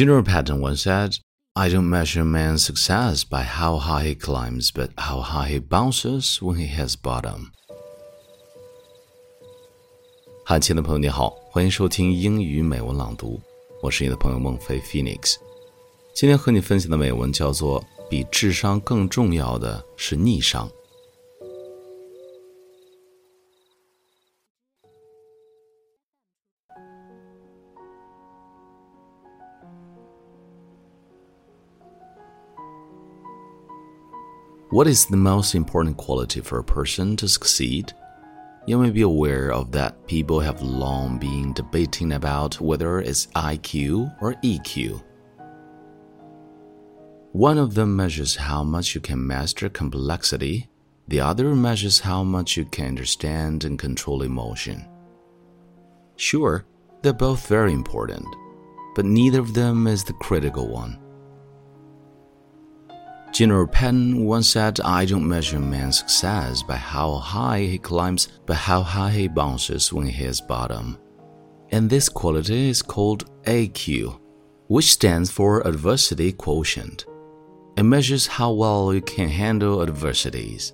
General Patton once said, I don't measure man's success by how high he climbs, but how high he bounces when he hits bottom. 汉亲爱的朋友你好，欢迎收听英语美文朗读，我是你的朋友孟非 Phoenix。今天和你分享的美文叫做《比智商更重要的是逆商》。What is the most important quality for a person to succeed? You may be aware of that people have long been debating about whether it's IQ or EQ. One of them measures how much you can master complexity, the other measures how much you can understand and control emotion. Sure, they're both very important, but neither of them is the critical one. General Patton once said, I don't measure man's success by how high he climbs, but how high he bounces when he hits bottom. And this quality is called AQ, which stands for Adversity Quotient. It measures how well you can handle adversities.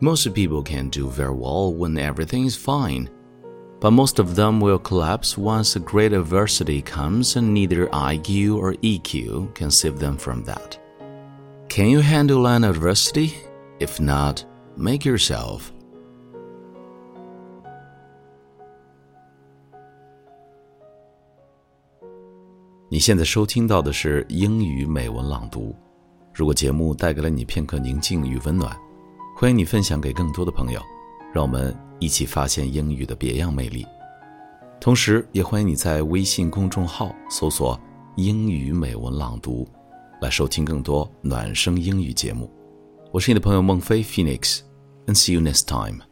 Most people can do very well when everything is fine, but most of them will collapse once a great adversity comes and neither IQ or EQ can save them from that. Can you handle an adversity? If not, make yourself. 你现在收听到的是英语美文朗读。如果节目带给了你片刻宁静与温暖，欢迎你分享给更多的朋友，让我们一起发现英语的别样魅力。同时，也欢迎你在微信公众号搜索“英语美文朗读”。来收听更多暖声英语节目。我是你的朋友孟非 Phoenix，and see you next time。